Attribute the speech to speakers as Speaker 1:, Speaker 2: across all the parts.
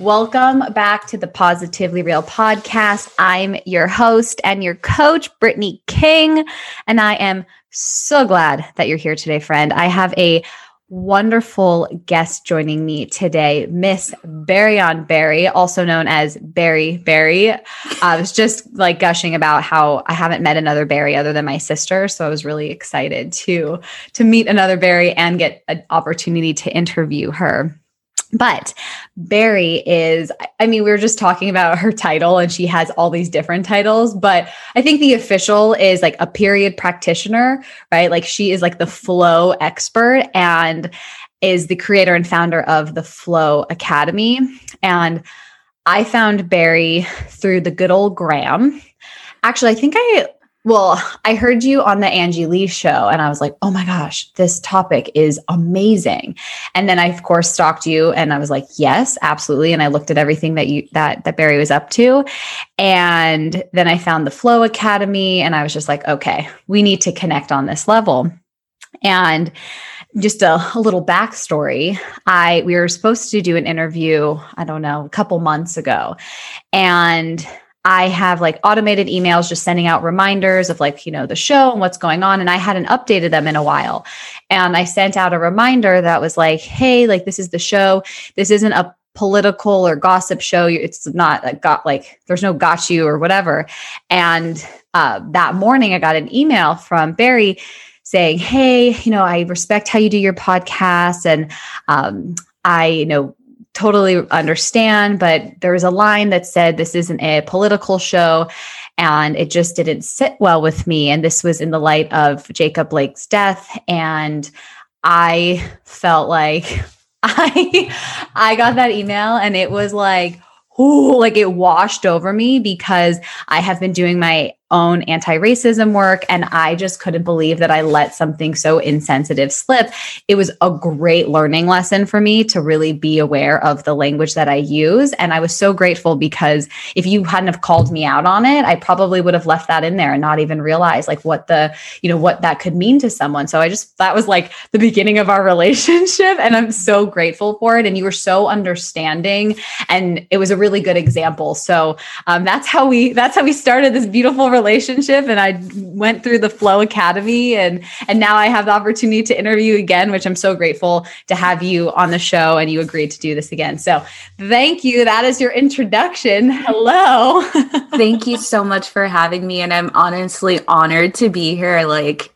Speaker 1: Welcome back to the Positively Real podcast. I'm your host and your coach, Brittany King, and I am so glad that you're here today, friend. I have a wonderful guest joining me today, Miss Barryon Barry, also known as Barry Barry. I was just like gushing about how I haven't met another Barry other than my sister, so I was really excited to to meet another Barry and get an opportunity to interview her. But Barry is, I mean, we were just talking about her title and she has all these different titles, but I think the official is like a period practitioner, right? Like she is like the flow expert and is the creator and founder of the Flow Academy. And I found Barry through the good old Gram. Actually, I think I well, I heard you on the Angie Lee show and I was like, oh my gosh, this topic is amazing. And then I of course stalked you and I was like, yes, absolutely. And I looked at everything that you that that Barry was up to. And then I found the Flow Academy and I was just like, okay, we need to connect on this level. And just a, a, little backstory i we were supposed to do an interview i don't know a couple months ago and I have like automated emails just sending out reminders of like, you know, the show and what's going on. And I hadn't updated them in a while. And I sent out a reminder that was like, hey, like, this is the show. This isn't a political or gossip show. It's not a got like, there's no got you or whatever. And uh, that morning, I got an email from Barry saying, hey, you know, I respect how you do your podcast. And, um, I, you know, totally understand, but there was a line that said this isn't a political show. And it just didn't sit well with me. And this was in the light of Jacob Blake's death. And I felt like I I got that email and it was like, oh, like it washed over me because I have been doing my own anti racism work. And I just couldn't believe that I let something so insensitive slip. It was a great learning lesson for me to really be aware of the language that I use. And I was so grateful because if you hadn't have called me out on it, I probably would have left that in there and not even realize like what the, you know, what that could mean to someone. So I just, that was like the beginning of our relationship. And I'm so grateful for it. And you were so understanding. And it was a really good example. So um, that's how we, that's how we started this beautiful relationship relationship and I went through the Flow Academy and and now I have the opportunity to interview again, which I'm so grateful to have you on the show and you agreed to do this again. So thank you. That is your introduction. Hello.
Speaker 2: thank you so much for having me. And I'm honestly honored to be here. Like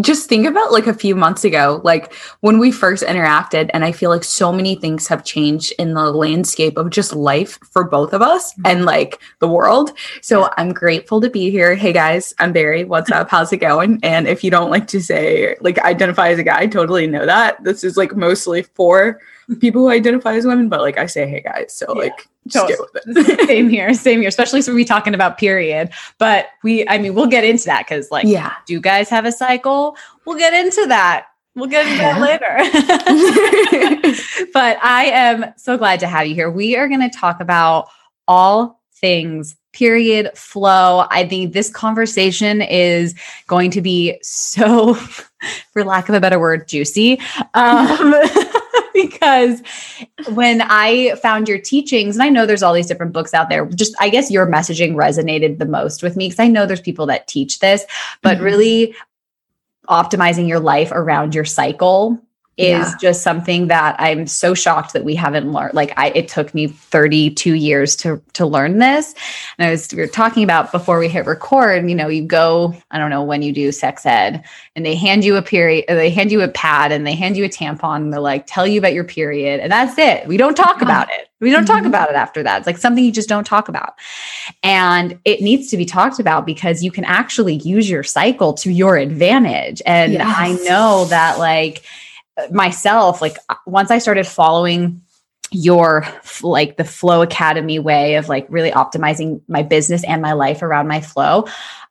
Speaker 2: just think about like a few months ago, like when we first interacted, and I feel like so many things have changed in the landscape of just life for both of us mm-hmm. and like the world. So. I'm grateful to be here. Hey guys, I'm Barry. What's up? How's it going? And if you don't like to say, like, identify as a guy, I totally know that. This is like mostly for people who identify as women, but like I say, hey guys. So yeah. like just
Speaker 1: get with it. same here, same here. Especially so we're talking about period. But we, I mean, we'll get into that because like, yeah, do you guys have a cycle? We'll get into that. We'll get into that later. but I am so glad to have you here. We are going to talk about all things period flow. I think this conversation is going to be so, for lack of a better word, juicy. Um, because when I found your teachings, and I know there's all these different books out there, just I guess your messaging resonated the most with me because I know there's people that teach this, but mm-hmm. really optimizing your life around your cycle is yeah. just something that I'm so shocked that we haven't learned. Like I, it took me 32 years to to learn this. And I was we were talking about before we hit record. You know, you go. I don't know when you do sex ed, and they hand you a period. They hand you a pad, and they hand you a tampon, and they're like, "Tell you about your period," and that's it. We don't talk about it. We don't talk mm-hmm. about it after that. It's like something you just don't talk about. And it needs to be talked about because you can actually use your cycle to your advantage. And yes. I know that like myself, like once I started following your like the flow academy way of like really optimizing my business and my life around my flow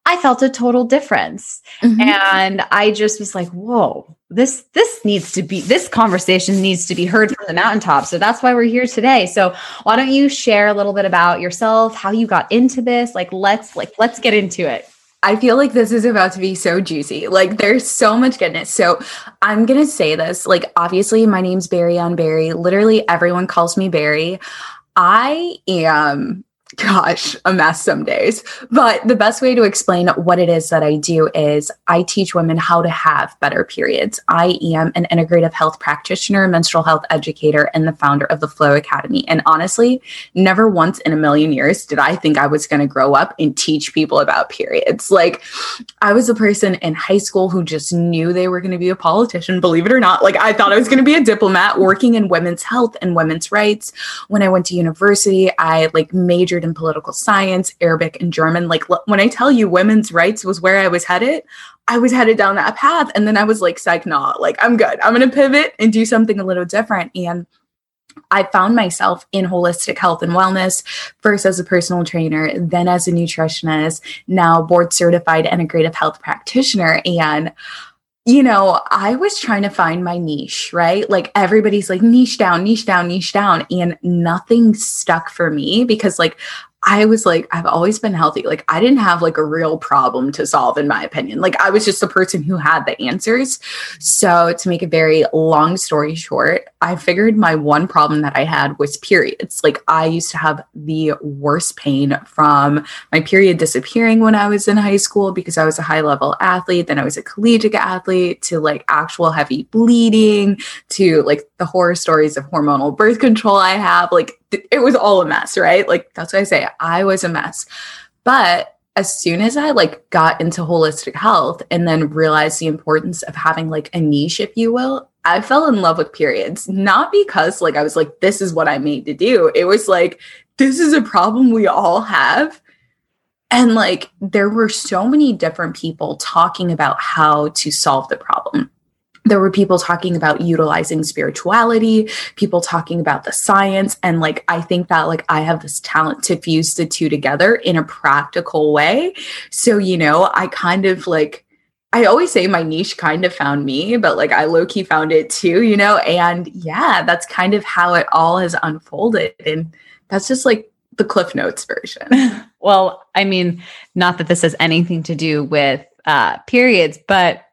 Speaker 1: i felt a total difference. Mm-hmm. and i just was like whoa this this needs to be this conversation needs to be heard from the mountaintop so that's why we're here today. So why don't you share a little bit about yourself how you got into this? Like let's like let's get into it
Speaker 2: I feel like this is about to be so juicy. Like there's so much goodness. So I'm going to say this. Like obviously my name's Barry on Barry. Literally everyone calls me Barry. I am gosh, a mess some days. But the best way to explain what it is that I do is I teach women how to have better periods. I am an integrative health practitioner, menstrual health educator, and the founder of the Flow Academy. And honestly, never once in a million years did I think I was going to grow up and teach people about periods. Like, I was a person in high school who just knew they were going to be a politician, believe it or not. Like, I thought I was going to be a diplomat working in women's health and women's rights. When I went to university, I like majored in political science, Arabic, and German. Like when I tell you women's rights was where I was headed, I was headed down that path. And then I was like, psych, not like I'm good. I'm going to pivot and do something a little different. And I found myself in holistic health and wellness, first as a personal trainer, then as a nutritionist, now board certified integrative health practitioner. And you know, I was trying to find my niche, right? Like everybody's like niche down, niche down, niche down. And nothing stuck for me because, like, I was like, I've always been healthy. Like, I didn't have like a real problem to solve, in my opinion. Like, I was just the person who had the answers. So, to make a very long story short, I figured my one problem that I had was periods. Like, I used to have the worst pain from my period disappearing when I was in high school because I was a high level athlete. Then I was a collegiate athlete to like actual heavy bleeding to like the horror stories of hormonal birth control I have. Like, it was all a mess, right? Like that's what I say. I was a mess. But as soon as I like got into holistic health and then realized the importance of having like a niche, if you will, I fell in love with periods. Not because like I was like, this is what I made to do. It was like, this is a problem we all have. And like there were so many different people talking about how to solve the problem there were people talking about utilizing spirituality, people talking about the science. And like, I think that like I have this talent to fuse the two together in a practical way. So, you know, I kind of like, I always say my niche kind of found me, but like I low key found it too, you know? And yeah, that's kind of how it all has unfolded. And that's just like the CliffNotes version.
Speaker 1: well, I mean, not that this has anything to do with uh, periods, but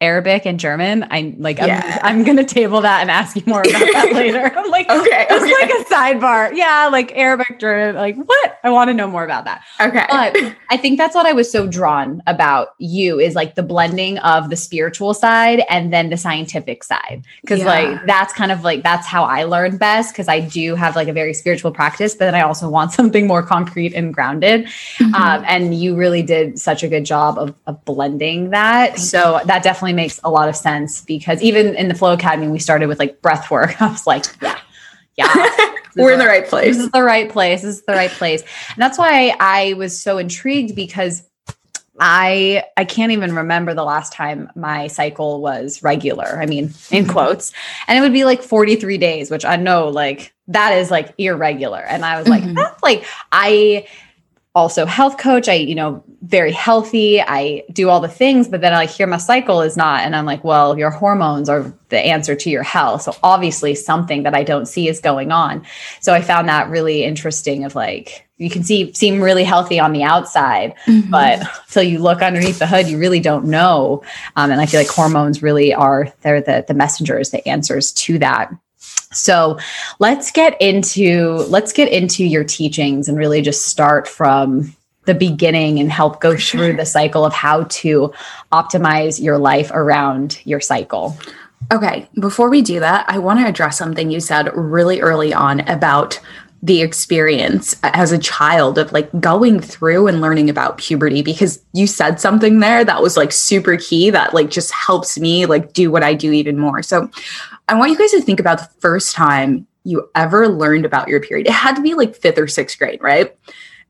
Speaker 1: Arabic and German. I'm like yeah. I'm, I'm gonna table that and ask you more about that later. I'm like, okay, it's okay. like a sidebar. Yeah, like Arabic, German, like what? I want to know more about that.
Speaker 2: Okay.
Speaker 1: But I think that's what I was so drawn about you is like the blending of the spiritual side and then the scientific side. Cause yeah. like that's kind of like that's how I learn best because I do have like a very spiritual practice, but then I also want something more concrete and grounded. Mm-hmm. Um, and you really did such a good job of, of blending that. Thank so you. that definitely definitely makes a lot of sense because even in the Flow Academy, we started with like breath work. I was like, yeah,
Speaker 2: yeah. We're in the right place.
Speaker 1: This is the right place. This is the right place. And that's why I was so intrigued because I I can't even remember the last time my cycle was regular. I mean, in mm-hmm. quotes. And it would be like 43 days, which I know like that is like irregular. And I was like, mm-hmm. that's like I also health coach. I, you know, very healthy. I do all the things, but then I hear my cycle is not. And I'm like, well, your hormones are the answer to your health. So obviously something that I don't see is going on. So I found that really interesting of like, you can see seem really healthy on the outside, mm-hmm. but till you look underneath the hood, you really don't know. Um, and I feel like hormones really are they're the the messengers, the answers to that. So let's get into let's get into your teachings and really just start from the beginning and help go through the cycle of how to optimize your life around your cycle.
Speaker 2: Okay, before we do that, I want to address something you said really early on about the experience as a child of like going through and learning about puberty because you said something there that was like super key that like just helps me like do what I do even more. So I want you guys to think about the first time you ever learned about your period. It had to be like 5th or 6th grade, right?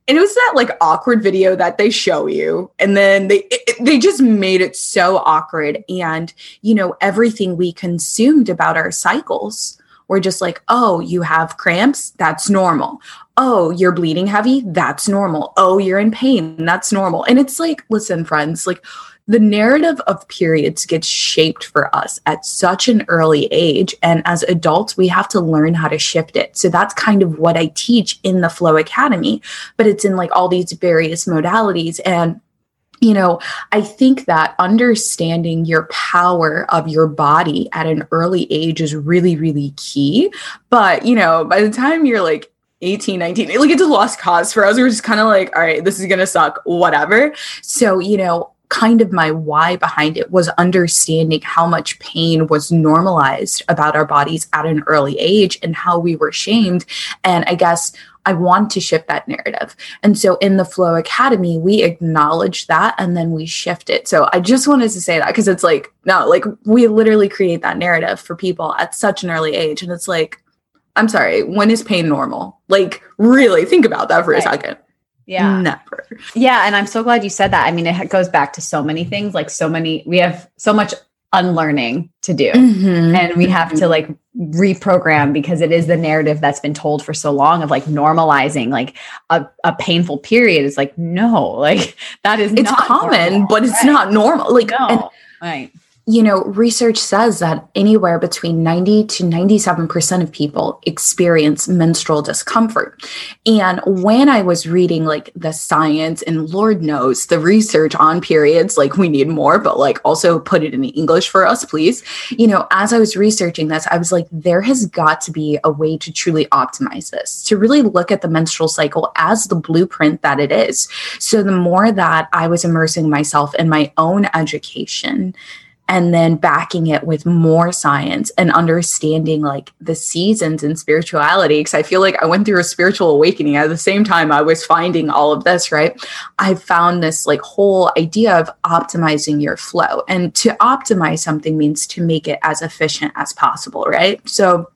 Speaker 2: And it was that like awkward video that they show you and then they it, they just made it so awkward and you know everything we consumed about our cycles we're just like, oh, you have cramps? That's normal. Oh, you're bleeding heavy? That's normal. Oh, you're in pain? That's normal. And it's like, listen, friends, like, the narrative of periods gets shaped for us at such an early age. And as adults, we have to learn how to shift it. So that's kind of what I teach in the Flow Academy, but it's in like all these various modalities. And you know, I think that understanding your power of your body at an early age is really, really key. But, you know, by the time you're like 18, 19, like it's a lost cause for us. We're just kind of like, all right, this is going to suck, whatever. So, you know, kind of my why behind it was understanding how much pain was normalized about our bodies at an early age and how we were shamed. And I guess I want to shift that narrative. And so in the Flow Academy, we acknowledge that and then we shift it. So I just wanted to say that because it's like, no, like we literally create that narrative for people at such an early age. And it's like, I'm sorry, when is pain normal? Like, really think about that for right. a second.
Speaker 1: Yeah.
Speaker 2: Never.
Speaker 1: Yeah. And I'm so glad you said that. I mean, it goes back to so many things, like so many, we have so much unlearning to do. Mm-hmm. And we have to like reprogram because it is the narrative that's been told for so long of like normalizing like a, a painful period It's like, no, like that is
Speaker 2: it's common, normal. but it's right. not normal. Like, no.
Speaker 1: and, right
Speaker 2: you know, research says that anywhere between 90 to 97% of people experience menstrual discomfort. And when I was reading like the science and Lord knows the research on periods, like we need more, but like also put it in English for us, please. You know, as I was researching this, I was like, there has got to be a way to truly optimize this, to really look at the menstrual cycle as the blueprint that it is. So the more that I was immersing myself in my own education, and then backing it with more science and understanding like the seasons and spirituality. Because i feel like i went through a spiritual awakening. At the same time i was finding all of this right? I found this like whole idea of optimizing your flow. And to optimize something means to make it as efficient as possible right? So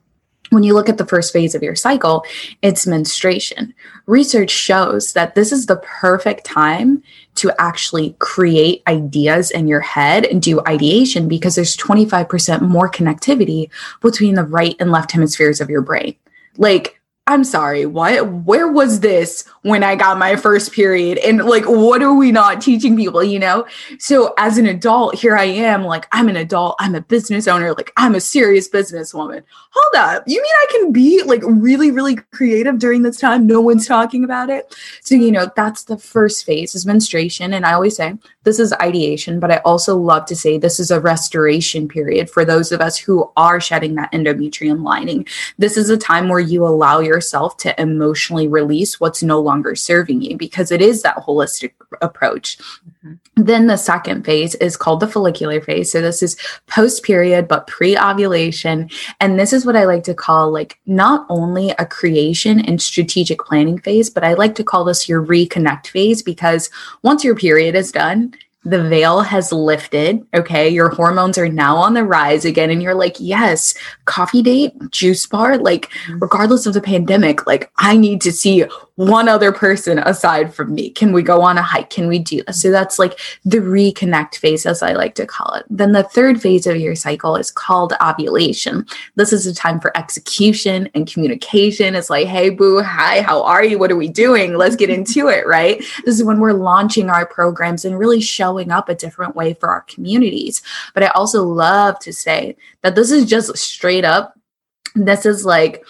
Speaker 2: when you look at the first phase of your cycle, it's menstruation. Research shows that this is the perfect time to actually create ideas in your head and do ideation because there's 25% more connectivity between the right and left hemispheres of your brain. Like, I'm sorry, what? Where was this when I got my first period? And like, what are we not teaching people, you know? So, as an adult, here I am, like, I'm an adult, I'm a business owner, like, I'm a serious businesswoman. Hold up, you mean I can be like really, really creative during this time? No one's talking about it. So, you know, that's the first phase is menstruation. And I always say this is ideation, but I also love to say this is a restoration period for those of us who are shedding that endometrium lining. This is a time where you allow your yourself to emotionally release what's no longer serving you because it is that holistic approach. Mm-hmm. Then the second phase is called the follicular phase. So this is post period, but pre ovulation. And this is what I like to call like not only a creation and strategic planning phase, but I like to call this your reconnect phase because once your period is done, the veil has lifted. Okay. Your hormones are now on the rise again. And you're like, yes, coffee date, juice bar, like, mm-hmm. regardless of the pandemic, like, I need to see one other person aside from me. Can we go on a hike? Can we do this? So that's like the reconnect phase, as I like to call it. Then the third phase of your cycle is called ovulation. This is a time for execution and communication. It's like, hey, boo, hi, how are you? What are we doing? Let's get into it, right? This is when we're launching our programs and really showing up a different way for our communities. But I also love to say that this is just straight up, this is like,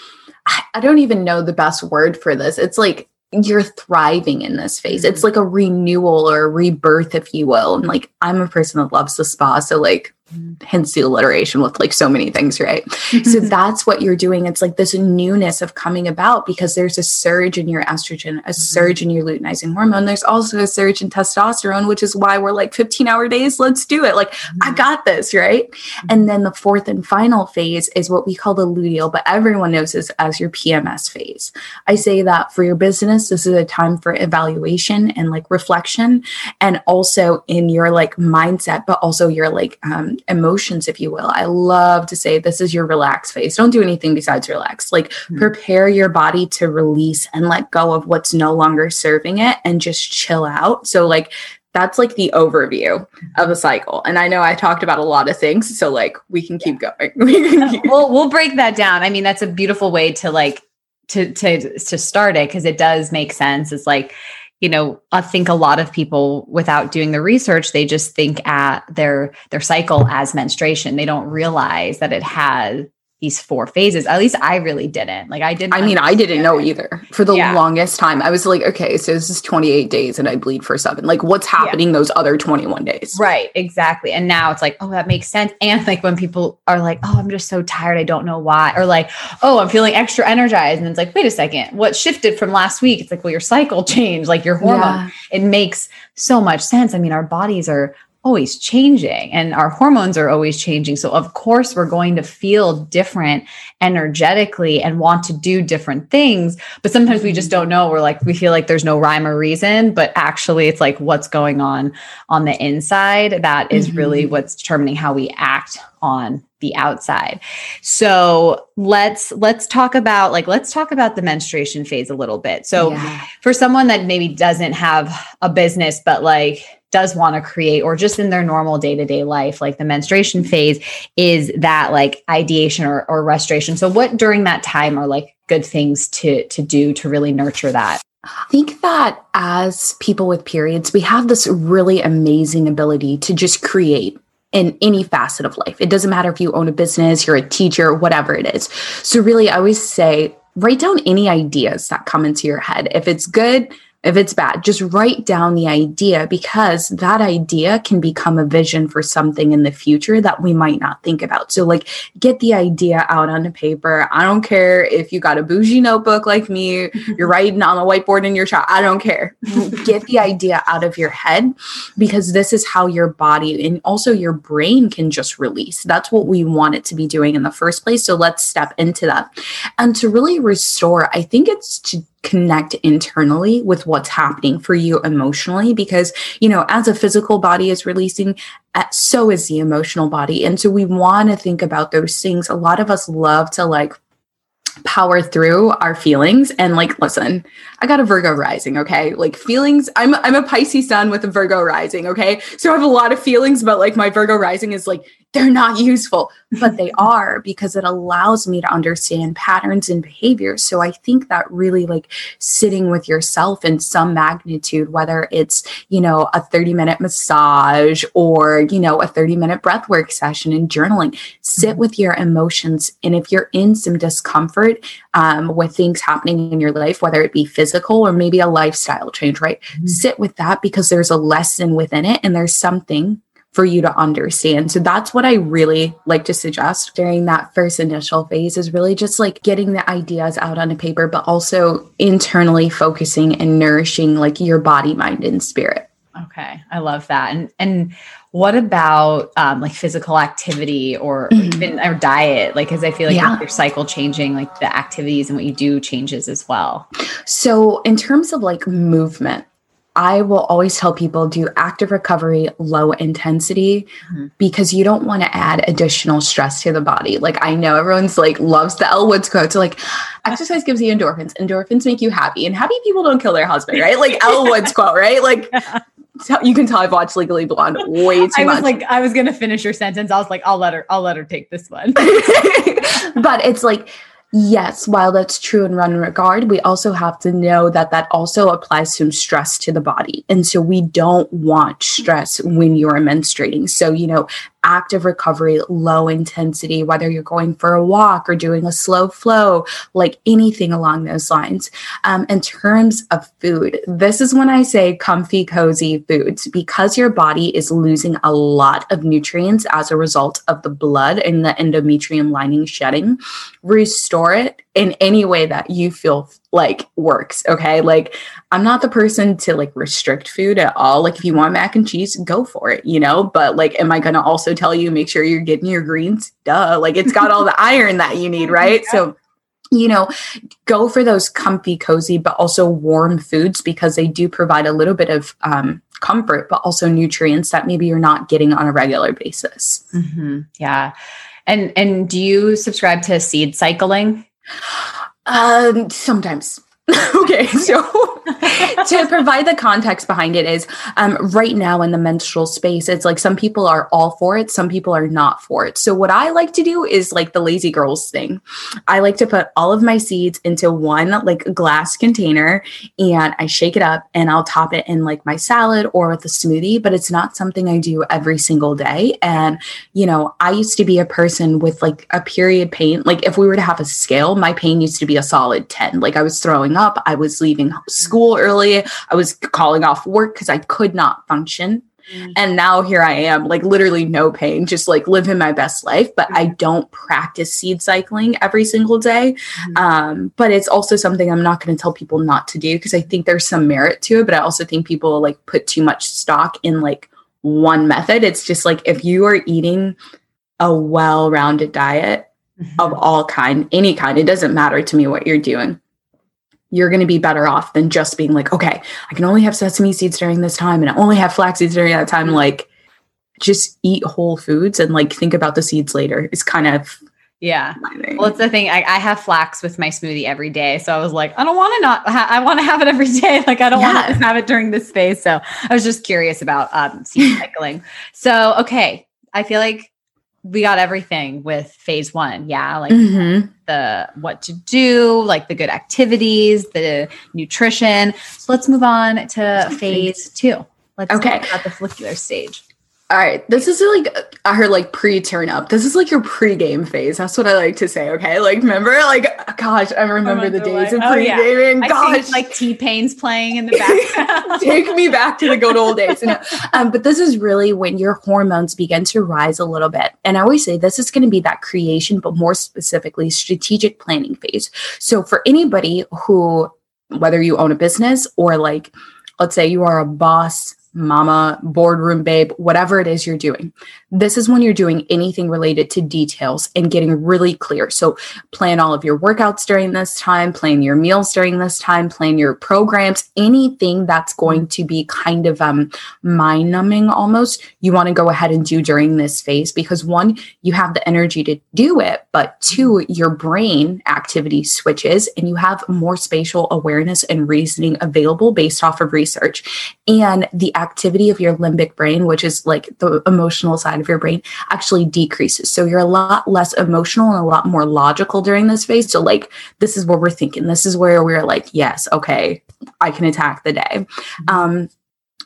Speaker 2: I don't even know the best word for this. It's like you're thriving in this phase. It's mm-hmm. like a renewal or a rebirth, if you will. And like I'm a person that loves the spa. So like hence the alliteration with like so many things, right? so that's what you're doing. It's like this newness of coming about because there's a surge in your estrogen, a mm-hmm. surge in your luteinizing hormone. There's also a surge in testosterone, which is why we're like 15 hour days. Let's do it. Like, mm-hmm. I got this, right? Mm-hmm. And then the fourth and final phase is what we call the luteal, but everyone knows this as your PMS phase. I say that for your business, this is a time for evaluation and like reflection, and also in your like mindset, but also your like um, emotions, if you will. I love to say this is your relax phase. Don't do anything besides relax. Like mm-hmm. prepare your body to release and let go of what's no longer serving it and just chill out. So, like, that's like the overview of a cycle. And I know I talked about a lot of things, so like we can keep going. we
Speaker 1: can keep- we'll we'll break that down. I mean, that's a beautiful way to like to to to start it because it does make sense. It's like you know i think a lot of people without doing the research they just think at their their cycle as menstruation. They don't realize that it has these four phases. At least I really didn't. Like I didn't.
Speaker 2: I mean, I didn't know either for the yeah. longest time. I was like, okay, so this is 28 days and I bleed for seven. Like what's happening yeah. those other 21 days?
Speaker 1: Right. Exactly. And now it's like, oh, that makes sense. And like when people are like, oh, I'm just so tired. I don't know why. Or like, oh, I'm feeling extra energized. And it's like, wait a second, what shifted from last week? It's like, well, your cycle changed, like your hormone. Yeah. It makes so much sense. I mean, our bodies are always changing and our hormones are always changing. So, of course, we're going to feel different energetically and want to do different things. But sometimes we just don't know. We're like, we feel like there's no rhyme or reason, but actually, it's like what's going on on the inside that is mm-hmm. really what's determining how we act on the outside. So let's let's talk about like let's talk about the menstruation phase a little bit. So yeah. for someone that maybe doesn't have a business but like does want to create or just in their normal day-to-day life like the menstruation phase is that like ideation or, or restoration so what during that time are like good things to to do to really nurture that
Speaker 2: I think that as people with periods, we have this really amazing ability to just create in any facet of life. It doesn't matter if you own a business, you're a teacher, whatever it is. So, really, I always say write down any ideas that come into your head. If it's good, if it's bad, just write down the idea because that idea can become a vision for something in the future that we might not think about. So, like, get the idea out on the paper. I don't care if you got a bougie notebook like me, you're writing on a whiteboard in your shop. I don't care. get the idea out of your head because this is how your body and also your brain can just release. That's what we want it to be doing in the first place. So, let's step into that. And to really restore, I think it's to connect internally with what's happening for you emotionally because you know as a physical body is releasing uh, so is the emotional body. And so we want to think about those things. A lot of us love to like power through our feelings and like listen i got a virgo rising okay? Like feelings i'm i'm a pisces sun with a virgo rising okay? So i have a lot of feelings but like my virgo rising is like they're not useful, but they are because it allows me to understand patterns and behaviors. So I think that really like sitting with yourself in some magnitude, whether it's, you know, a 30 minute massage or, you know, a 30 minute breath work session and journaling, sit mm-hmm. with your emotions. And if you're in some discomfort um, with things happening in your life, whether it be physical or maybe a lifestyle change, right? Mm-hmm. Sit with that because there's a lesson within it and there's something for you to understand. So that's what I really like to suggest during that first initial phase is really just like getting the ideas out on a paper, but also internally focusing and nourishing like your body, mind, and spirit.
Speaker 1: Okay, I love that. And and what about um, like physical activity or mm-hmm. even or diet? Like, because I feel like yeah. your cycle changing, like the activities and what you do changes as well.
Speaker 2: So, in terms of like movement, I will always tell people do active recovery, low intensity, mm-hmm. because you don't want to add additional stress to the body. Like I know everyone's like loves the Elle Woods quote. So like exercise gives you endorphins. Endorphins make you happy, and happy people don't kill their husband, right? Like Elle Woods quote, right? Like you can tell I've watched Legally Blonde way too much.
Speaker 1: I
Speaker 2: was
Speaker 1: like, I was gonna finish your sentence. I was like, I'll let her, I'll let her take this one.
Speaker 2: but it's like Yes, while that's true in one regard, we also have to know that that also applies some stress to the body. And so we don't want stress when you're menstruating. So, you know, active recovery, low intensity, whether you're going for a walk or doing a slow flow, like anything along those lines. Um, in terms of food, this is when I say comfy, cozy foods because your body is losing a lot of nutrients as a result of the blood and the endometrium lining shedding. Restore it in any way that you feel like works. Okay. Like I'm not the person to like restrict food at all. Like if you want mac and cheese, go for it, you know? But like, am I going to also tell you make sure you're getting your greens? Duh. Like it's got all the iron that you need, right? Yeah. So you know, go for those comfy, cozy, but also warm foods because they do provide a little bit of um, comfort, but also nutrients that maybe you're not getting on a regular basis.
Speaker 1: Mm-hmm. Yeah. And and do you subscribe to seed cycling?
Speaker 2: Um, sometimes. okay, so to provide the context behind it is um, right now in the menstrual space, it's like some people are all for it, some people are not for it. So, what I like to do is like the lazy girls thing. I like to put all of my seeds into one like glass container and I shake it up and I'll top it in like my salad or with a smoothie, but it's not something I do every single day. And, you know, I used to be a person with like a period pain. Like, if we were to have a scale, my pain used to be a solid 10. Like, I was throwing up. I was leaving school early. I was calling off work because I could not function. Mm-hmm. And now here I am, like literally no pain, just like living my best life. But mm-hmm. I don't practice seed cycling every single day. Mm-hmm. Um, but it's also something I'm not going to tell people not to do because I think there's some merit to it. But I also think people like put too much stock in like one method. It's just like if you are eating a well-rounded diet of mm-hmm. all kind, any kind, it doesn't matter to me what you're doing you're going to be better off than just being like, okay, I can only have sesame seeds during this time and I only have flax seeds during that time. Like, just eat whole foods and like think about the seeds later. It's kind of
Speaker 1: yeah. Well, it's the thing. I, I, have flax with my smoothie every day, so I was like, I don't want to not. Ha- I want to have it every day. Like I don't yeah. want to have it during this phase. So I was just curious about um, seed cycling. So okay, I feel like we got everything with phase one. Yeah. Like mm-hmm. the what to do, like the good activities, the nutrition. So let's move on to phase two. Let's okay. talk about the follicular stage.
Speaker 2: All right, this is like her like pre-turn up. This is like your pre-game phase. That's what I like to say. Okay, like remember, like gosh, I remember the days of pre-gaming. Oh, yeah. Gosh,
Speaker 1: like T-Pain's playing in the background.
Speaker 2: Take me back to the good old days. You know? um, but this is really when your hormones begin to rise a little bit. And I always say this is going to be that creation, but more specifically, strategic planning phase. So for anybody who, whether you own a business or like, let's say you are a boss mama, boardroom babe, whatever it is you're doing. This is when you're doing anything related to details and getting really clear. So, plan all of your workouts during this time, plan your meals during this time, plan your programs, anything that's going to be kind of um, mind numbing almost, you want to go ahead and do during this phase because one, you have the energy to do it, but two, your brain activity switches and you have more spatial awareness and reasoning available based off of research. And the activity of your limbic brain, which is like the emotional side of your brain, actually decreases. So you're a lot less emotional and a lot more logical during this phase. So, like, this is what we're thinking. This is where we're like, yes, okay, I can attack the day. Mm-hmm. Um,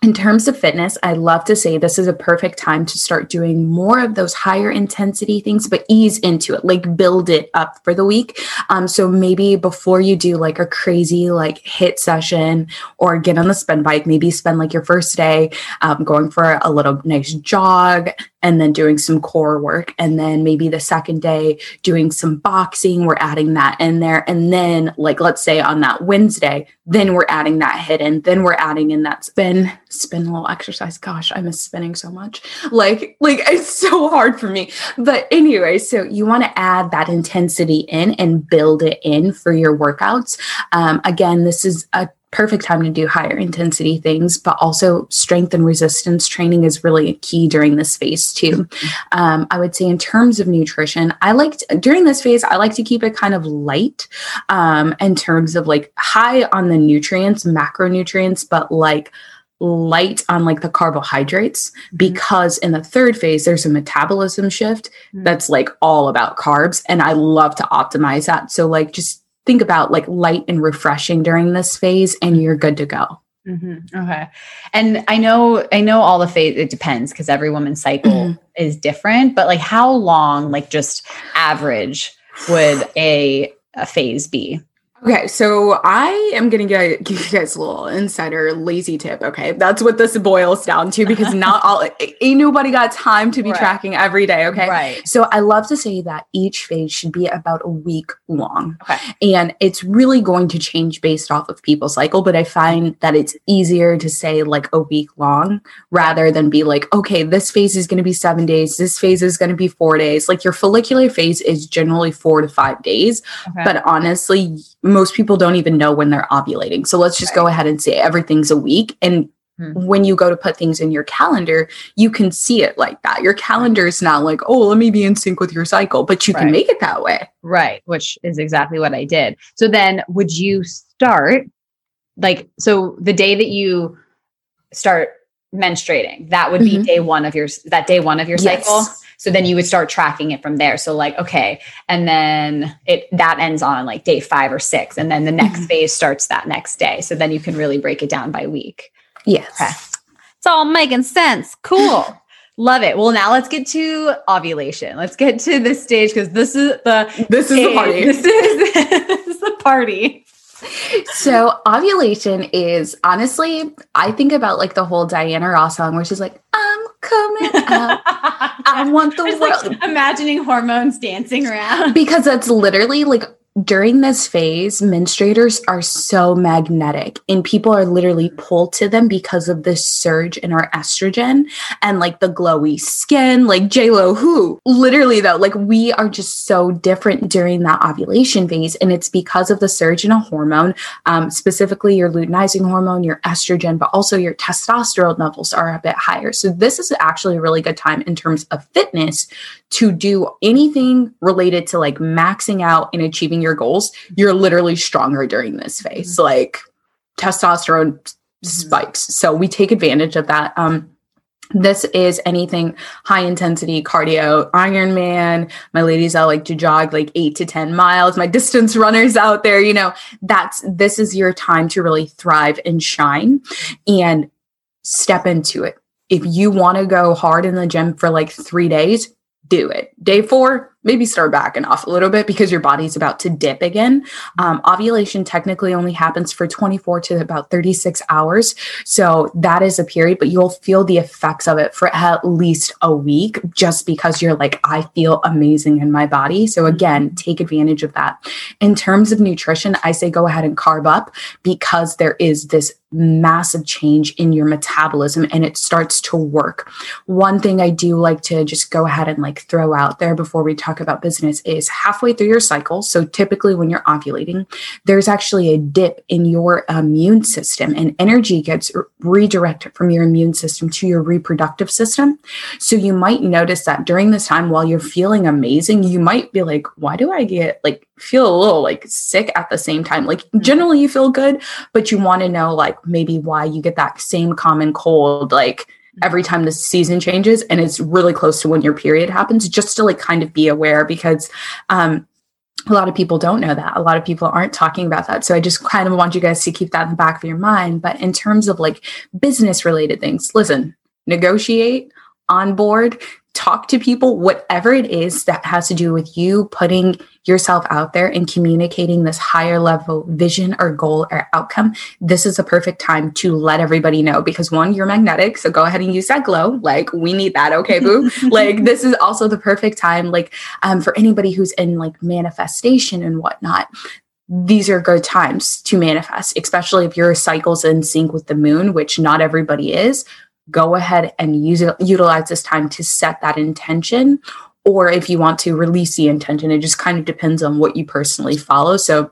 Speaker 2: in terms of fitness, I love to say this is a perfect time to start doing more of those higher intensity things, but ease into it, like build it up for the week. Um, so maybe before you do like a crazy like HIIT session or get on the spin bike, maybe spend like your first day um, going for a little nice jog and then doing some core work. And then maybe the second day doing some boxing, we're adding that in there. And then, like, let's say on that Wednesday, then we're adding that hidden, then we're adding in that spin, spin little exercise. Gosh, I miss spinning so much. Like, like it's so hard for me. But anyway, so you want to add that intensity in and build it in for your workouts. Um, again, this is a perfect time to do higher intensity things, but also strength and resistance training is really a key during this phase too. Um, I would say in terms of nutrition, I like to, during this phase, I like to keep it kind of light um, in terms of like high on the nutrients, macronutrients, but like light on like the carbohydrates mm-hmm. because in the third phase there's a metabolism shift mm-hmm. that's like all about carbs and I love to optimize that so like just think about like light and refreshing during this phase and you're good to go.
Speaker 1: Mm-hmm. Okay. And I know, I know all the phase, it depends because every woman's cycle mm-hmm. is different, but like how long, like just average would a, a phase be?
Speaker 2: Okay, so I am going to give you guys a little insider lazy tip. Okay, that's what this boils down to because not all ain't nobody got time to be right. tracking every day. Okay,
Speaker 1: right.
Speaker 2: So I love to say that each phase should be about a week long. Okay, and it's really going to change based off of people's cycle. But I find that it's easier to say like a week long rather than be like, okay, this phase is going to be seven days. This phase is going to be four days. Like your follicular phase is generally four to five days. Okay. But honestly most people don't even know when they're ovulating. So let's just right. go ahead and say everything's a week. And mm-hmm. when you go to put things in your calendar, you can see it like that. Your calendar is not like, oh, let me be in sync with your cycle, but you right. can make it that way.
Speaker 1: Right. Which is exactly what I did. So then would you start like so the day that you start menstruating that would be
Speaker 2: Mhm.
Speaker 1: day one of your that day one of your
Speaker 2: Yes.
Speaker 1: cycle so then you would start tracking it from there. So like okay and then it that ends on like day five or six and then the next
Speaker 2: Mhm.
Speaker 1: phase starts that next day. So then you can really break it down by week.
Speaker 2: Yes.
Speaker 1: Okay. it's all making sense. Cool. Love it. Well now let's get to ovulation. Let's get to this stage because this is the
Speaker 2: This is the party.
Speaker 1: this is, this is the party.
Speaker 2: So ovulation is honestly, I think about like the whole Diana Ross song where she's like, I'm coming out. I want the
Speaker 1: Just
Speaker 2: world.
Speaker 1: like imagining hormones dancing around.
Speaker 2: because that's literally like during this phase, menstruators are so magnetic and people are literally pulled to them because of this surge in our estrogen and like the glowy skin, like JLo who literally though, like we are just so different during that ovulation phase. And it's because of the surge in a hormone, um, specifically your luteinizing hormone, your estrogen, but also your testosterone levels are a bit higher. So this is actually a really good time in terms of fitness to do anything related to like maxing out and achieving your goals, you're literally stronger during this phase. Like testosterone spikes. So we take advantage of that. Um, this is anything high intensity cardio, Ironman. My ladies I like to jog like eight to 10 miles. My distance runners out there, you know, that's this is your time to really thrive and shine and step into it. If you want to go hard in the gym for like three days, do it. Day four, maybe start backing off a little bit because your body's about to dip again. Um, ovulation technically only happens for 24 to about 36 hours. So that is a period, but you'll feel the effects of it for at least a week just because you're like, I feel amazing in my body. So again, take advantage of that. In terms of nutrition, I say go ahead and carb up because there is this massive change in your metabolism and it starts to work. One thing I do like to just go ahead and like throw out there before we talk about business is halfway through your cycle. So typically when you're ovulating, there's actually a dip in your immune system and energy gets r- redirected from your immune system to your reproductive system. So you might notice that during this time while you're feeling amazing, you might be like, why do I get like feel a little like sick at the same time? Like generally you feel good, but you want to know like maybe why you get that same common cold like every time the season changes and it's really close to when your period happens just to like kind of be aware because um a lot of people don't know that. A lot of people aren't talking about that. So I just kind of want you guys to keep that in the back of your mind. But in terms of like business related things, listen, negotiate, onboard, talk to people, whatever it is that has to do with you putting yourself out there and communicating this higher level vision or goal or outcome. This is a perfect time to let everybody know because one, you're magnetic. So go ahead and use that glow. Like we need that. Okay, boo. like this is also the perfect time, like um, for anybody who's in like manifestation and whatnot these are good times to manifest, especially if your cycle's in sync with the moon, which not everybody is. Go ahead and use it, utilize this time to set that intention. Or if you want to release the intention, it just kind of depends on what you personally follow. So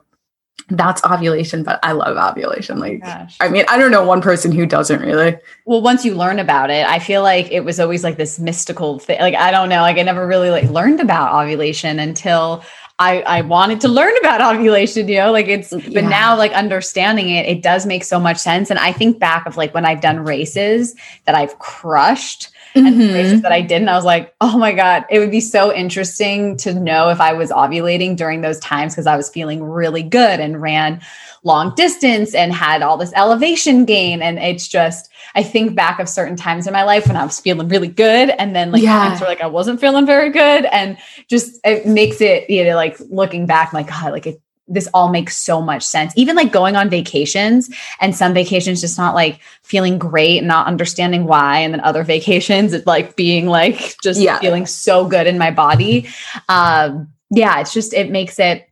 Speaker 2: that's ovulation, but I love ovulation. Like,
Speaker 1: Gosh.
Speaker 2: I mean, I don't know one person who doesn't really.
Speaker 1: Well, once you learn about it, I feel like it was always like this mystical thing. Like I don't know, like I never really like learned about ovulation until I I wanted to learn about ovulation, you know, like it's but
Speaker 2: Yeah.
Speaker 1: now like understanding it, it does make so much sense. And I think back of like when I've done races that I've crushed and
Speaker 2: Mhm.
Speaker 1: races that I didn't, I was like, oh my God, it would be so interesting to know if I was ovulating during those times because I was feeling really good and ran long distance and had all this elevation gain. And it's just, I think back of certain times in my life when I was feeling really good and then like
Speaker 2: Yeah.
Speaker 1: times where like I wasn't feeling very good. And just it makes it, you know, like looking back, like, God, like it this all makes so much sense. Even like going on vacations and some vacations just not like feeling great and not understanding why. And then other vacations, it's like being like just
Speaker 2: Yeah.
Speaker 1: feeling so good in my body. Um, yeah, it's just, it makes it,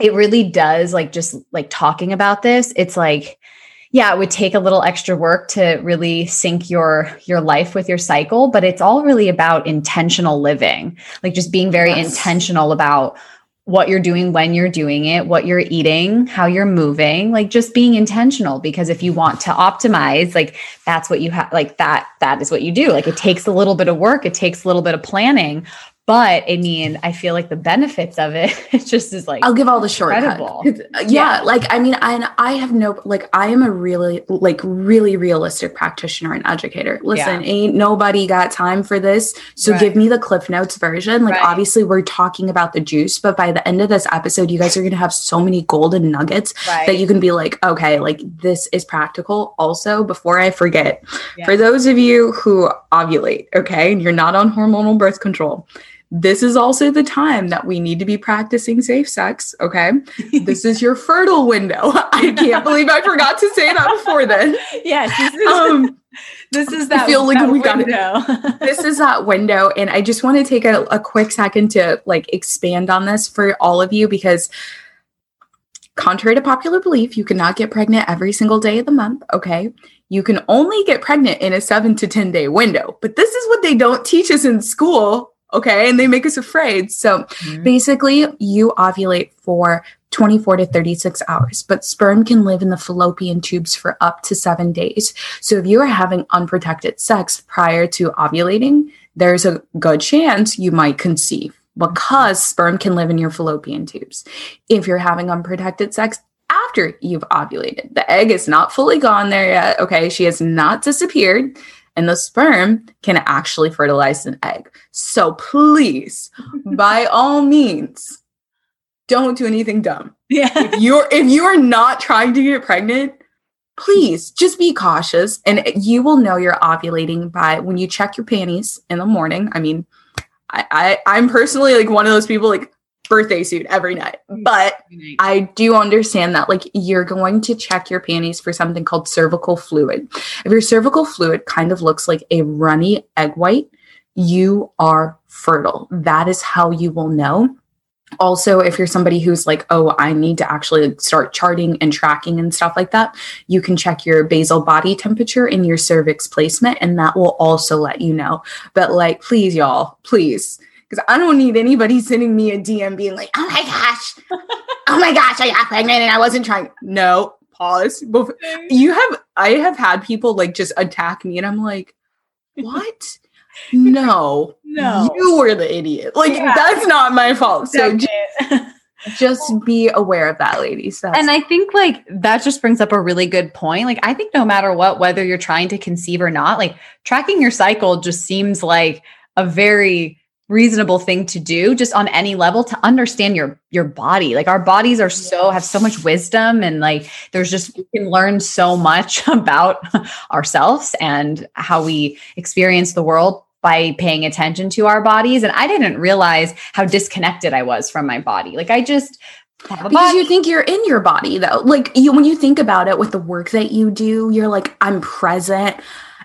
Speaker 1: it really does like just like talking about this. It's like, yeah, it would take a little extra work to really sync your your life with your cycle, but it's all really about intentional living. Like just being very
Speaker 2: Yes.
Speaker 1: intentional about what you're doing when you're doing it, what you're eating, how you're moving, like just being intentional because if you want to optimize, like that's what you have like that that is what you do. Like it takes a little bit of work, it takes a little bit of planning, but I mean, I feel like the benefits of it, it just is like
Speaker 2: I'll give all the short
Speaker 1: incredible.
Speaker 2: Yeah,
Speaker 1: Yeah.
Speaker 2: like I mean, I I have no like I am a really like really realistic practitioner and educator. Listen, ain't nobody got time for this. So
Speaker 1: Right.
Speaker 2: give me the CliffNotes version. Like
Speaker 1: Right.
Speaker 2: obviously we're talking about the juice, but by the end of this episode, you guys are gonna have so many golden nuggets
Speaker 1: right.
Speaker 2: that you can be like, okay, like this is practical. Also, before I forget,
Speaker 1: Yeah.
Speaker 2: for those of you who ovulate, okay, and you're not on hormonal birth control, this is also the time that we need to be practicing safe sex, okay? This is your fertile window. I can't believe I forgot to say that before then.
Speaker 1: yes, this is,
Speaker 2: Um,
Speaker 1: this is
Speaker 2: I
Speaker 1: that,
Speaker 2: feel like we got it. this is that window and i just want to take a, a quick second to like expand on this for all of you because contrary to popular belief you cannot get pregnant every single day of the month okay you can only get pregnant in a seven to ten day window but this is what they don't teach us in school okay and they make us afraid. So
Speaker 1: Mhm.
Speaker 2: basically you ovulate for 24 to 36 hours but sperm can live in the fallopian tubes for up to seven days. So if you are having unprotected sex prior to ovulating there's a good chance you might conceive because sperm can live in your fallopian tubes. If you're having unprotected sex after you've ovulated the egg is not fully gone there yet okay? She has not disappeared and the sperm can actually fertilize an egg. So please by all means don't do anything dumb.
Speaker 1: Yeah.
Speaker 2: if you're if you're not trying to get pregnant please just be cautious and you will know you're ovulating by when you check your panties in the morning. I mean i, I i'm personally like one of those people like birthday suit every night but I do understand that like you're going to check your panties for something called cervical fluid. If your cervical fluid kind of looks like a runny egg white, you are fertile. That is how you will know. Also, if you're somebody who's like, oh, I need to actually start charting and tracking and stuff like that, you can check your basal body temperature and your cervix placement, and that will also let you know. But like, please, y'all, please, because I don't need anybody sending me a DM being like, oh my gosh, oh my gosh, I got pregnant and I wasn't trying. No, pause. You have, I have had people like just attack me, and I'm like, what? No,
Speaker 1: No.
Speaker 2: you were the idiot. Like
Speaker 1: Yeah.
Speaker 2: that's not my fault. So
Speaker 1: Second.
Speaker 2: ju- just be aware of that, ladies. That's
Speaker 1: and I think like that just brings up a really good point. Like I think no matter what, whether you're trying to conceive or not, like tracking your cycle just seems like a very reasonable thing to do just on any level to understand your your body. Like our bodies are so have so much wisdom and like there's just we can learn so much about ourselves and how we experience the world by paying attention to our bodies. And i didn't realize how disconnected i was from my body. Like i just
Speaker 2: because
Speaker 1: body.
Speaker 2: you think you're in your body though. Like you when you think about it with the work that you do, you're like, I'm present.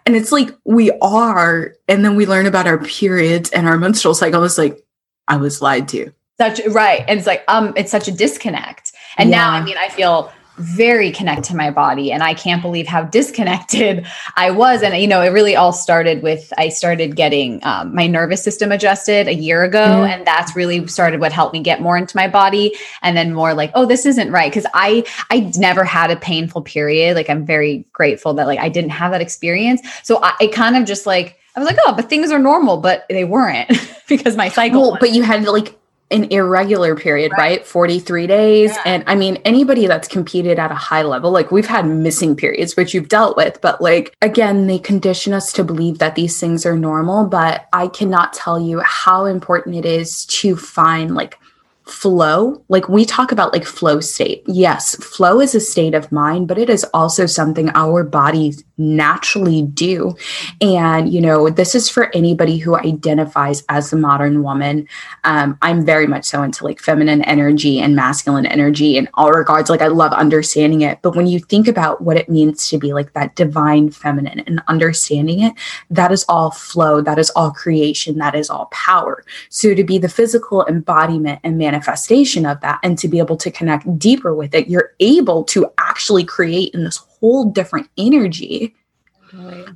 Speaker 2: And it's like we are, and then we learn about our periods and our menstrual cycle. It's like, I was lied to.
Speaker 1: such right and it's like um it's such a disconnect and now i mean i feel very connected to my body and i can't believe how disconnected i was. And you know it really all started with i started getting um, my nervous system adjusted a year ago
Speaker 2: Mhm.
Speaker 1: and that's really started what helped me get more into my body and then more like oh this isn't right. Because i i never had a painful period. Like i'm very grateful that like i didn't have that experience. So i it kind of just like i was like oh but things are normal but they weren't because my cycle
Speaker 2: Well, but you had like an irregular period, right? 43 days.
Speaker 1: Yeah.
Speaker 2: And I mean, anybody that's competed at a high level, like we've had missing periods, which you've dealt with, but like, again, they condition us to believe that these things are normal. But I cannot tell you how important it is to find like flow. Like we talk about like flow state. Yes, flow is a state of mind, but it is also something our bodies naturally do. And, you know, this is for anybody who identifies as a modern woman. Um, I'm very much so into like feminine energy and masculine energy in all regards. Like, I love understanding it. But when you think about what it means to be like that divine feminine and understanding it, that is all flow, that is all creation, that is all power. So, to be the physical embodiment and manifestation of that, and to be able to connect deeper with it, you're able to actually create in this whole different energy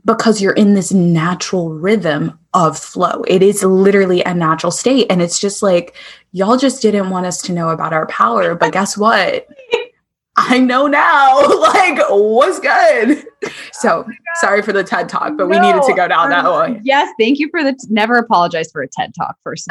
Speaker 2: because you're in this natural rhythm of flow. It is literally a natural state. And it's just like, y'all just didn't want us to know about our power. But guess what? I know now. like, what's good? So oh sorry for the TED talk, but no, we needed to go down um, that way.
Speaker 1: Yes, thank you for the t- never apologize for a TED talk first.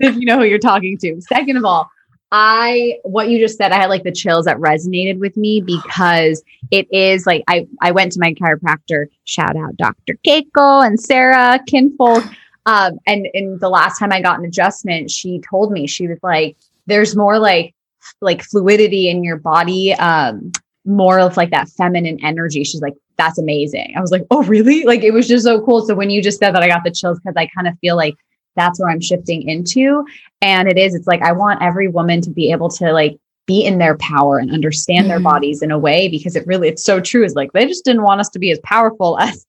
Speaker 1: if you know who you're talking to. Second of all, I what you just said, I had like the chills that resonated with me because it is like I I went to my chiropractor, shout out Dr. Keiko and Sarah Kinfolk. Um, and and the last time I got an adjustment, she told me she was like, there's more like like fluidity in your body, um, more of like that feminine energy. She's like, that's amazing. I was like, oh really? Like it was just so cool. So when you just said that, I got the chills because I kind of feel like that's where I'm shifting into. And it is, it's like I want every woman to be able to like be in their power and understand mm-hmm. their bodies in a way because it really it's so true is like they just didn't want us to be as powerful as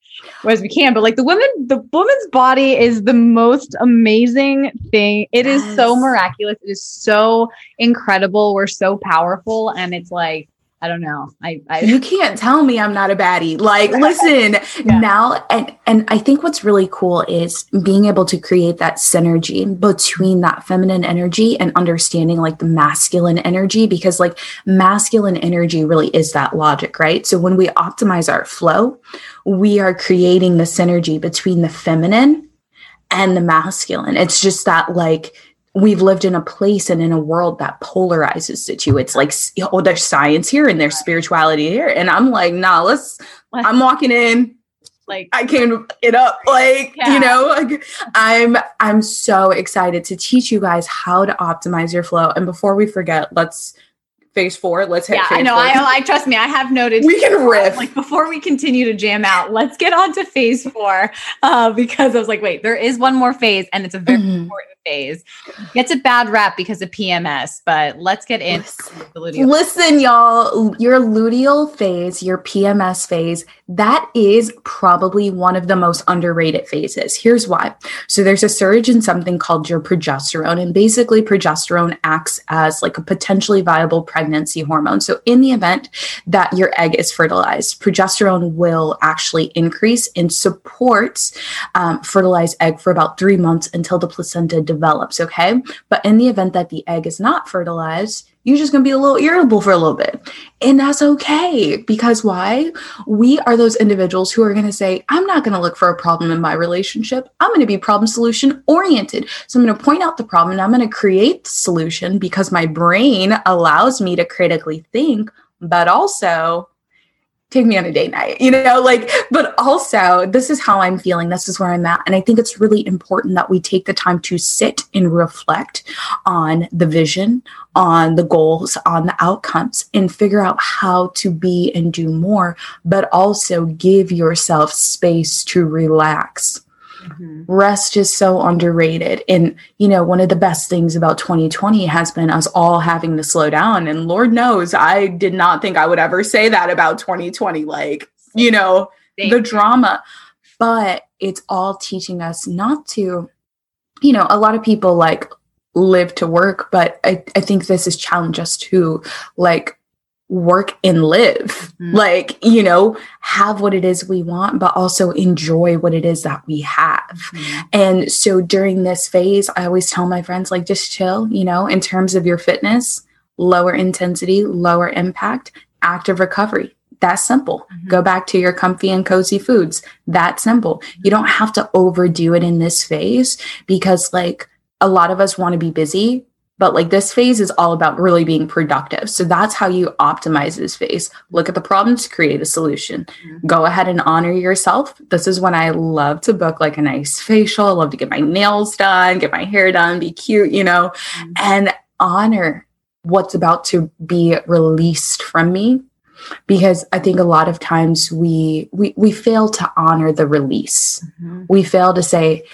Speaker 1: as we can but like the woman the woman's body is the most amazing thing It yes. is so miraculous it is so incredible we're so powerful and it's like I don't know. I, I
Speaker 2: you can't tell me I'm not a baddie. Like, listen yeah. now, and and I think what's really cool is being able to create that synergy between that feminine energy and understanding like the masculine energy, because like masculine energy really is that logic, right? So when we optimize our flow, we are creating the synergy between the feminine and the masculine. It's just that like we've lived in a place and in a world that polarizes the two. It's like, oh, there's science here and there's spirituality here. And I'm like, nah, let's, I'm walking in. Like I came it up, like yeah. you know, like I'm I'm so excited to teach you guys how to optimize your flow. And before we forget, let's phase four. Let's hit.
Speaker 1: Yeah, I know. I, I trust me. I have noted.
Speaker 2: We can riff.
Speaker 1: Like before we continue to jam out, let's get on to phase four uh, because I was like, wait, there is one more phase, and it's a very mm-hmm. important phase. Gets a bad rap because of PMS, but let's get into
Speaker 2: listen, listen, y'all. Your luteal phase, your PMS phase, that is probably one of the most underrated phases. Here's why. So there's a surge in something called your progesterone, and basically progesterone acts as like a potentially viable pregnancy hormone. So in the event that your egg is fertilized, progesterone will actually increase and supports um, fertilized egg for about three months until the placenta develops. Okay. But in the event that the egg is not fertilized, you're just going to be a little irritable for a little bit. And that's okay. Because why? We are those individuals who are going to say, I'm not going to look for a problem in my relationship. I'm going to be problem solution oriented. So I'm going to point out the problem and I'm going to create the solution because my brain allows me to critically think, but also take me on a date night, you know, like, but also this is how I'm feeling. This is where I'm at. And I think it's really important that we take the time to sit and reflect on the vision, on the goals, on the outcomes, and figure out how to be and do more, but also give yourself space to relax Mm-hmm. Rest is so underrated. And, you know, one of the best things about 2020 has been us all having to slow down. And Lord knows, I did not think I would ever say that about 2020. Like, you know, the drama. But it's all teaching us not to, you know, a lot of people like live to work, but I, I think this has challenged us to like work and live mm-hmm. like you know have what it is we want but also enjoy what it is that we have mm-hmm. and so during this phase i always tell my friends like just chill you know in terms of your fitness lower intensity lower impact active recovery that's simple. Mm-hmm. Go back to your comfy and cozy foods. That simple. You don't have to overdo it in this phase because, like, a lot of us want to be busy, but like this phase is all about really being productive. So that's how you optimize this phase. Look at the problems, create a solution. Mm-hmm. Go ahead and honor yourself. This is when I love to book like a nice facial. I love to get my nails done, get my hair done, be cute, you know, mm-hmm. and honor what's about to be released from me because i think a lot of times we we we fail to honor the release mm-hmm. we fail to say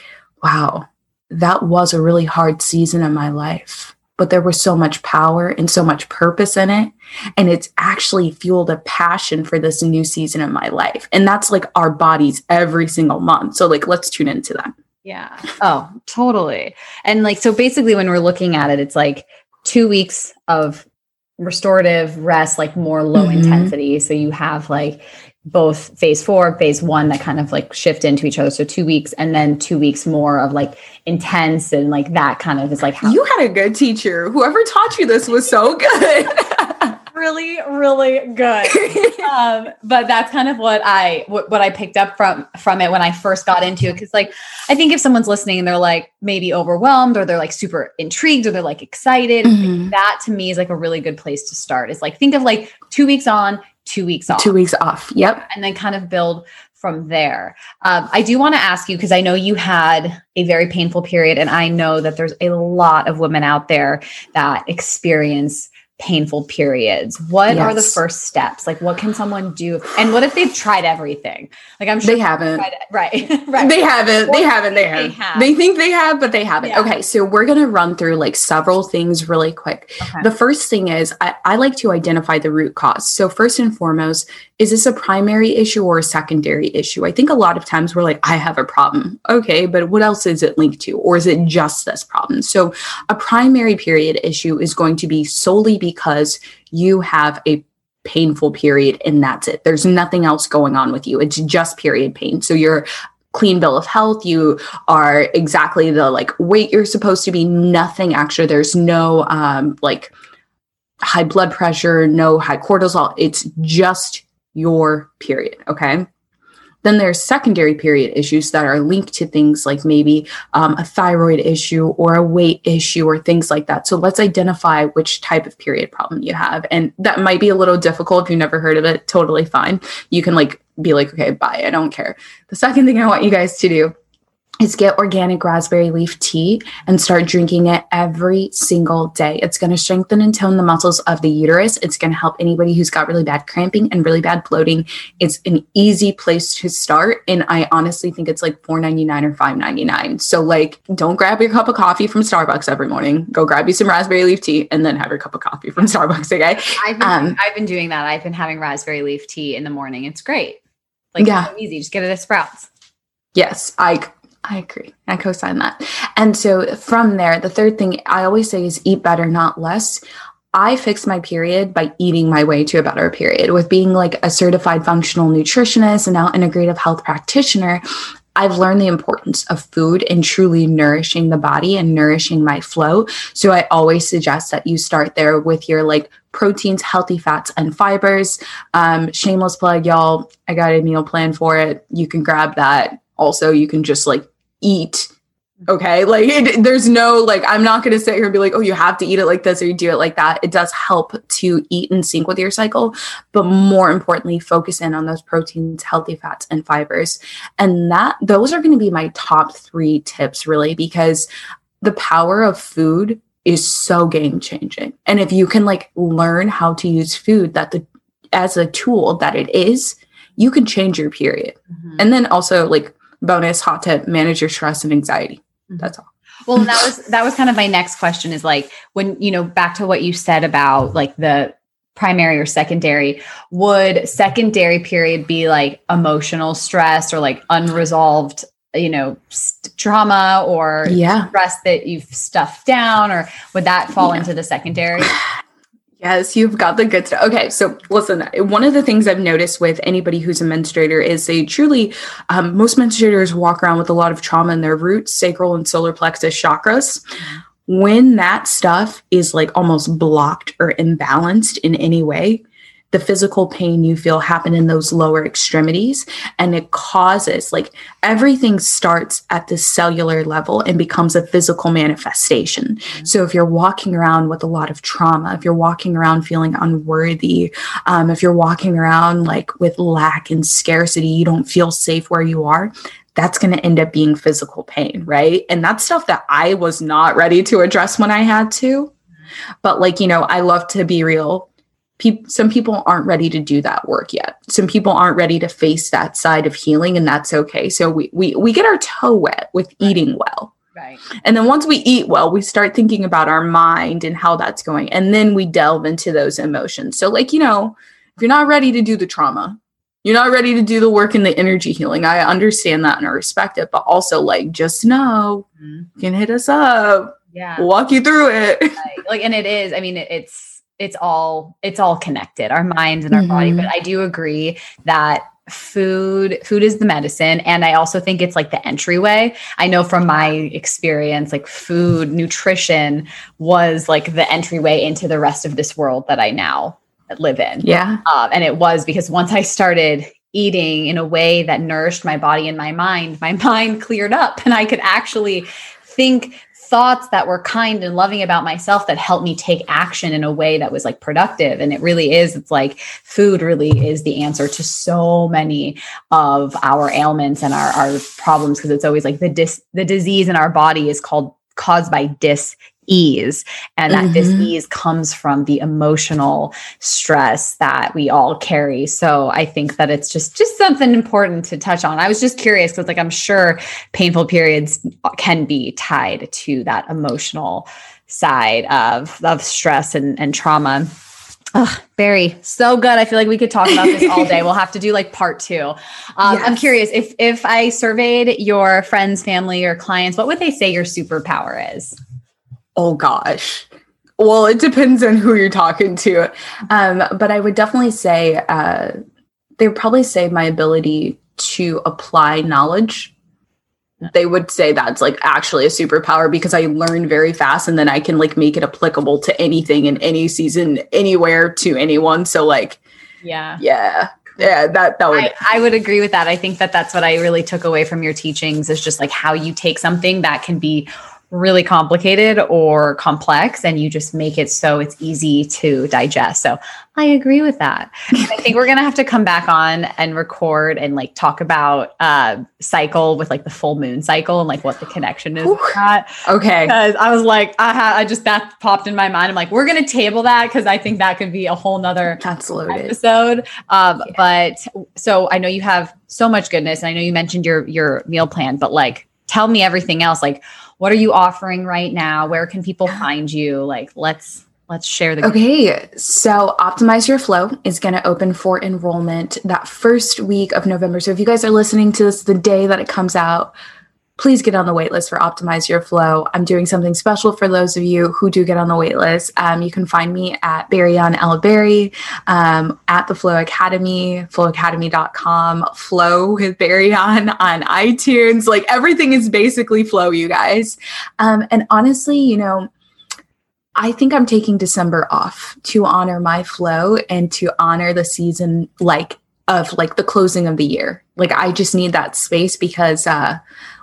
Speaker 2: wow that was a really hard season in my life but there was so much power and so much purpose in it. And it's actually fueled a passion for this new season in my life. And that's like our bodies every single month. So, like, let's tune into that.
Speaker 1: Yeah. Oh, totally. And like, so basically, when we're looking at it, it's like two weeks of restorative rest, like more low mm-hmm. intensity. So you have like both phase four, phase one that kind of like shift into each other. So two weeks and then two weeks more of like intense and like that kind of is like
Speaker 2: how you had a good teacher. Whoever taught you this was so good.
Speaker 1: really, really good. um, but that's kind of what I what, what I picked up from from it when I first got into it. Because like I think if someone's listening and they're like maybe overwhelmed or they're like super intrigued or they're like excited,
Speaker 2: Mhm.
Speaker 1: that to me is like a really good place to start. Is like think of like two weeks on, two weeks off,
Speaker 2: Two weeks off. Yep.
Speaker 1: and then kind of build from there. Um, I do want to ask you because I know you had a very painful period, and I know that there's a lot of women out there that experience painful periods. What are the first steps? Like, what can someone do? And what if they've tried everything? Like, I'm sure
Speaker 2: They haven't.
Speaker 1: tried, right, right.
Speaker 2: They haven't. They haven't. They
Speaker 1: they
Speaker 2: have.
Speaker 1: have.
Speaker 2: They think they have, but they haven't.
Speaker 1: Yeah.
Speaker 2: Okay, so we're gonna run through like several things really quick.
Speaker 1: Okay.
Speaker 2: The first thing is I, I like to identify the root cause. So first and foremost, is this a primary issue or a secondary issue? I think a lot of times we're like, I have a problem. Okay, but what else is it linked to? Or is it just this problem? So a primary period issue is going to be solely because you have a painful period and that's it. There's nothing else going on with you. It's just period pain. So you're clean bill of health you are exactly the like weight you're supposed to be nothing extra there's no um like high blood pressure no high cortisol it's just your period okay then there's secondary period issues that are linked to things like maybe um, a thyroid issue or a weight issue or things like that. So let's identify which type of period problem you have. And that might be a little difficult if you've never heard of it. Totally fine. You can like be like, okay, bye. I don't care. The second thing I want you guys to do is get organic raspberry leaf tea and start drinking it every single day. It's going to strengthen and tone the muscles of the uterus. It's going to help anybody who's got really bad cramping and really bad bloating. It's an easy place to start. And I honestly think it's like $4.99 or $5.99. So, like, don't grab your cup of coffee from Starbucks every morning. Go grab you some raspberry leaf tea and then have your cup of coffee from Starbucks. Okay.
Speaker 1: I've been,
Speaker 2: Um,
Speaker 1: I've been doing that. I've been having raspberry leaf tea in the morning. It's great. Like,
Speaker 2: Yeah.
Speaker 1: it's so easy. Just get it at Sprouts.
Speaker 2: Yes, I I agree. I co-sign that. And so from there, the third thing I always say is eat better, not less. I fix my period by eating my way to a better period. With being like a certified functional nutritionist and now integrative health practitioner, I've learned the importance of food and truly nourishing the body and nourishing my flow. So I always suggest that you start there with your like proteins, healthy fats, and fibers. Um, shameless plug, y'all. I got a meal plan for it. You can grab that. Also, you can just like eat. Okay. Like it, there's no, like, I'm not going to sit here and be like, oh, you have to eat it like this or you do it like that. It does help to eat in sync with your cycle. But more importantly, focus in on those proteins, healthy fats, and fibers. And that, those are going to be my top three tips, really, because the power of food is so game changing. And if you can like learn how to use food that the, as a tool that it is, you can change your period. Mm-hmm. And then also like bonus hot tip, manage your stress and anxiety. Mm-hmm. That's all.
Speaker 1: Well, that was that was kind of my next question is like when you know back to what you said about like the primary or secondary would secondary period be like emotional stress or like unresolved you know st- trauma or
Speaker 2: Yeah.
Speaker 1: stress that you've stuffed down or would that fall
Speaker 2: Yeah.
Speaker 1: into the secondary
Speaker 2: Yes, you've got the good stuff. Okay, so listen, one of the things I've noticed with anybody who's a menstruator is they truly, um, most menstruators walk around with a lot of trauma in their roots, sacral and solar plexus chakras. When that stuff is like almost blocked or imbalanced in any way, the physical pain you feel happen in those lower extremities and it causes like everything starts at the cellular level and becomes a physical manifestation. So if you're walking around with a lot of trauma if you're walking around feeling unworthy um, if you're walking around like with lack and scarcity you don't feel safe where you are that's going to end up being physical pain right? And that's stuff that i was not ready to address when i had to. But like you know i love to be real Peop some people aren't ready to do that work yet. Some people aren't ready to face that side of healing, and that's okay. So we we we get our toe wet with eating well.
Speaker 1: right
Speaker 2: And then once we eat well, we start thinking about our mind and how that's going. And then we delve into those emotions. So, like, you know, if you're not ready to do the trauma, you're not ready to do the work in the energy healing. I understand that and I respect it. But also, like, just know
Speaker 1: Mhm.
Speaker 2: you can hit us up.
Speaker 1: yeah
Speaker 2: We'll walk you through it.
Speaker 1: Right. like and it is i mean it, it's it's all it's all connected our minds and our body
Speaker 2: Mhm.
Speaker 1: but i do agree that food food is the medicine and i also think it's like the entryway i know from my experience like food nutrition was like the entryway into the rest of this world that i now live in.
Speaker 2: Yeah.
Speaker 1: Um, and it was because once I started eating in a way that nourished my body and my mind, my mind cleared up and I could actually think thoughts that were kind and loving about myself that helped me take action in a way that was like productive. And it really is it's like food really is the answer to so many of our ailments and our, our problems because it's always like the dis the disease in our body is called caused by dis ease and that mm-hmm. dis-ease comes from the emotional stress that we all carry so i think that it's just just something important to touch on i was just curious because like i'm sure painful periods can be tied to that emotional side of of stress and, and trauma Oh, Barry, so good. I feel like we could talk about this all day. we'll have to do like part two. Um, yes. I'm curious if if I surveyed your friends, family, or clients, what would they say your superpower is?
Speaker 2: Oh gosh. Well, it depends on who you're talking to. Um, but I would definitely say uh, they would probably say my ability to apply knowledge. They would say that's like actually a superpower because I learn very fast and then I can like make it applicable to anything in any season, anywhere to anyone. So like,
Speaker 1: yeah,
Speaker 2: yeah, yeah that that would
Speaker 1: I, I, would agree with that i think that that's what i really took away from your teachings is just like how you take something that can be really complicated or complex and you just make it so it's easy to digest. So I agree with that. I think we're going to have to come back on and record and like talk about uh cycle with like the full moon cycle and like what the connection is with that.
Speaker 2: Okay.
Speaker 1: Because I was like, I ha- I just that popped in my mind. I'm like, we're going to table that because I think that could be a whole nother episode. Um, yeah. but so I know you have so much goodness and I know you mentioned your your meal plan, but like tell me everything else. Like what are you offering right now? Where can people find you? Like, let's let's share the
Speaker 2: okay so optimize your flow is going to open for enrollment that first week of november so if you guys are listening to this the day that it comes out please get on the waitlist for Optimize Your Flow. I'm doing something special for those of you who do get on the waitlist. Um, you can find me at Barry on Ella Berry, um, at the Flow Academy, flowacademy.com, Flow with Barry on on iTunes. Like everything is basically Flow, you guys. Um, and honestly, you know, I think I'm taking December off to honor my flow and to honor the season like of like the closing of the year. Like I just need that space because uh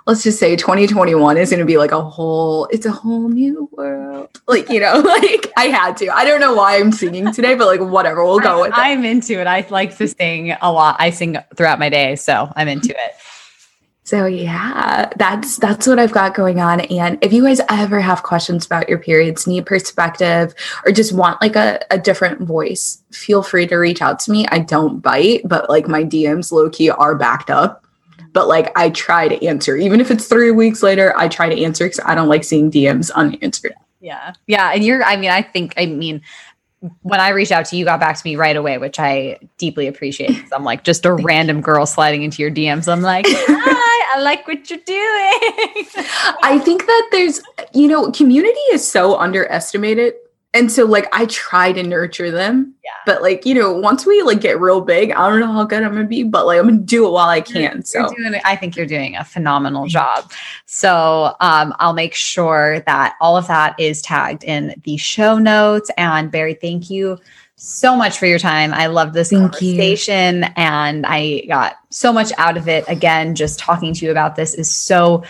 Speaker 2: let's just say 2021 is going to be like a whole it's a whole new world. Like you know like i had to. I don't know why i'm singing today but like whatever we'll go with
Speaker 1: it. I'm into it. I like to sing a lot. I sing throughout my day so i'm into it.
Speaker 2: So yeah that's that's what i've got going on. And if you guys ever have questions about your periods need perspective or just want like a, a different voice feel free to reach out to me. I don't bite but like my dms low key are backed up but like I try to answer. Even if it's three weeks later, I try to answer because I don't like seeing DMs unanswered.
Speaker 1: Yeah. Yeah. And you're, I mean, I think, I mean, when I reached out to you, you got back to me right away, which I deeply appreciate. I'm like just a random girl sliding into your DMs. I'm like, hi, I like what you're doing.
Speaker 2: I think that there's, you know, community is so underestimated and so like I try to nurture them.
Speaker 1: Yeah.
Speaker 2: But like, you know, once we like get real big, I don't know how good I'm gonna be, but like I'm gonna do it while I can. so
Speaker 1: doing, I think you're doing a phenomenal job. So um, I'll make sure that all of that is tagged in the show notes. And Barry, thank you so much for your time. I love this thank conversation you. and I got so much out of it. Again, just talking to you about this is so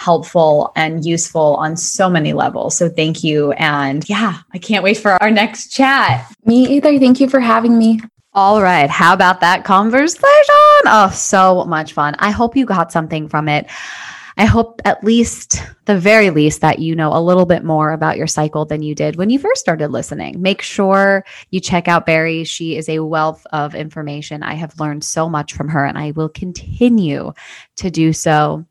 Speaker 1: helpful and useful on so many levels. So thank you. And yeah, I can't wait for our next chat.
Speaker 2: Me either. Thank you for having me.
Speaker 1: All right. How about that conversation? Oh, so much fun. I hope you got something from it. I hope at least, the very least, that you know a little bit more about your cycle than you did when you first started listening. Make sure you check out Barry. She is a wealth of information. I have learned so much from her, and I will continue to do so.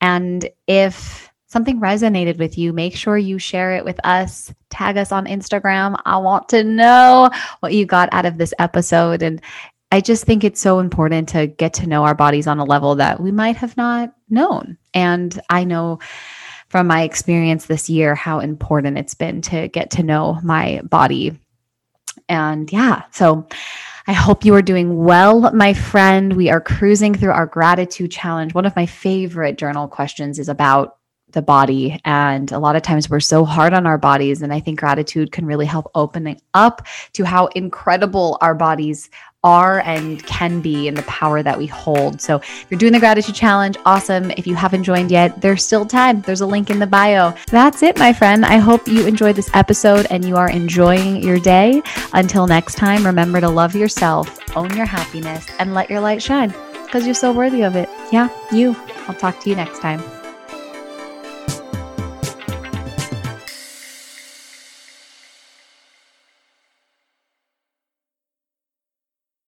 Speaker 1: And if something resonated with you, make sure you share it with us. Tag us on Instagram. I want to know what you got out of this episode. And I just think it's so important to get to know our bodies on a level that we might have not known. And I know from my experience this year how important it's been to get to know my body. And yeah, so I hope you are doing well, my friend. We are cruising through our gratitude challenge. One of my favorite journal questions is about the body. And a lot of times we're so hard on our bodies. And I think gratitude can really help opening up to how incredible our bodies are and can be and the power that we hold. So if you're doing the gratitude challenge, awesome. If you haven't joined yet, there's still time. There's a link in the bio. That's it, my friend. I hope you enjoyed this episode and you are enjoying your day. Until next time, remember to love yourself, own your happiness, and let your light shine because you're so worthy of it. Yeah, you. I'll talk to you next time.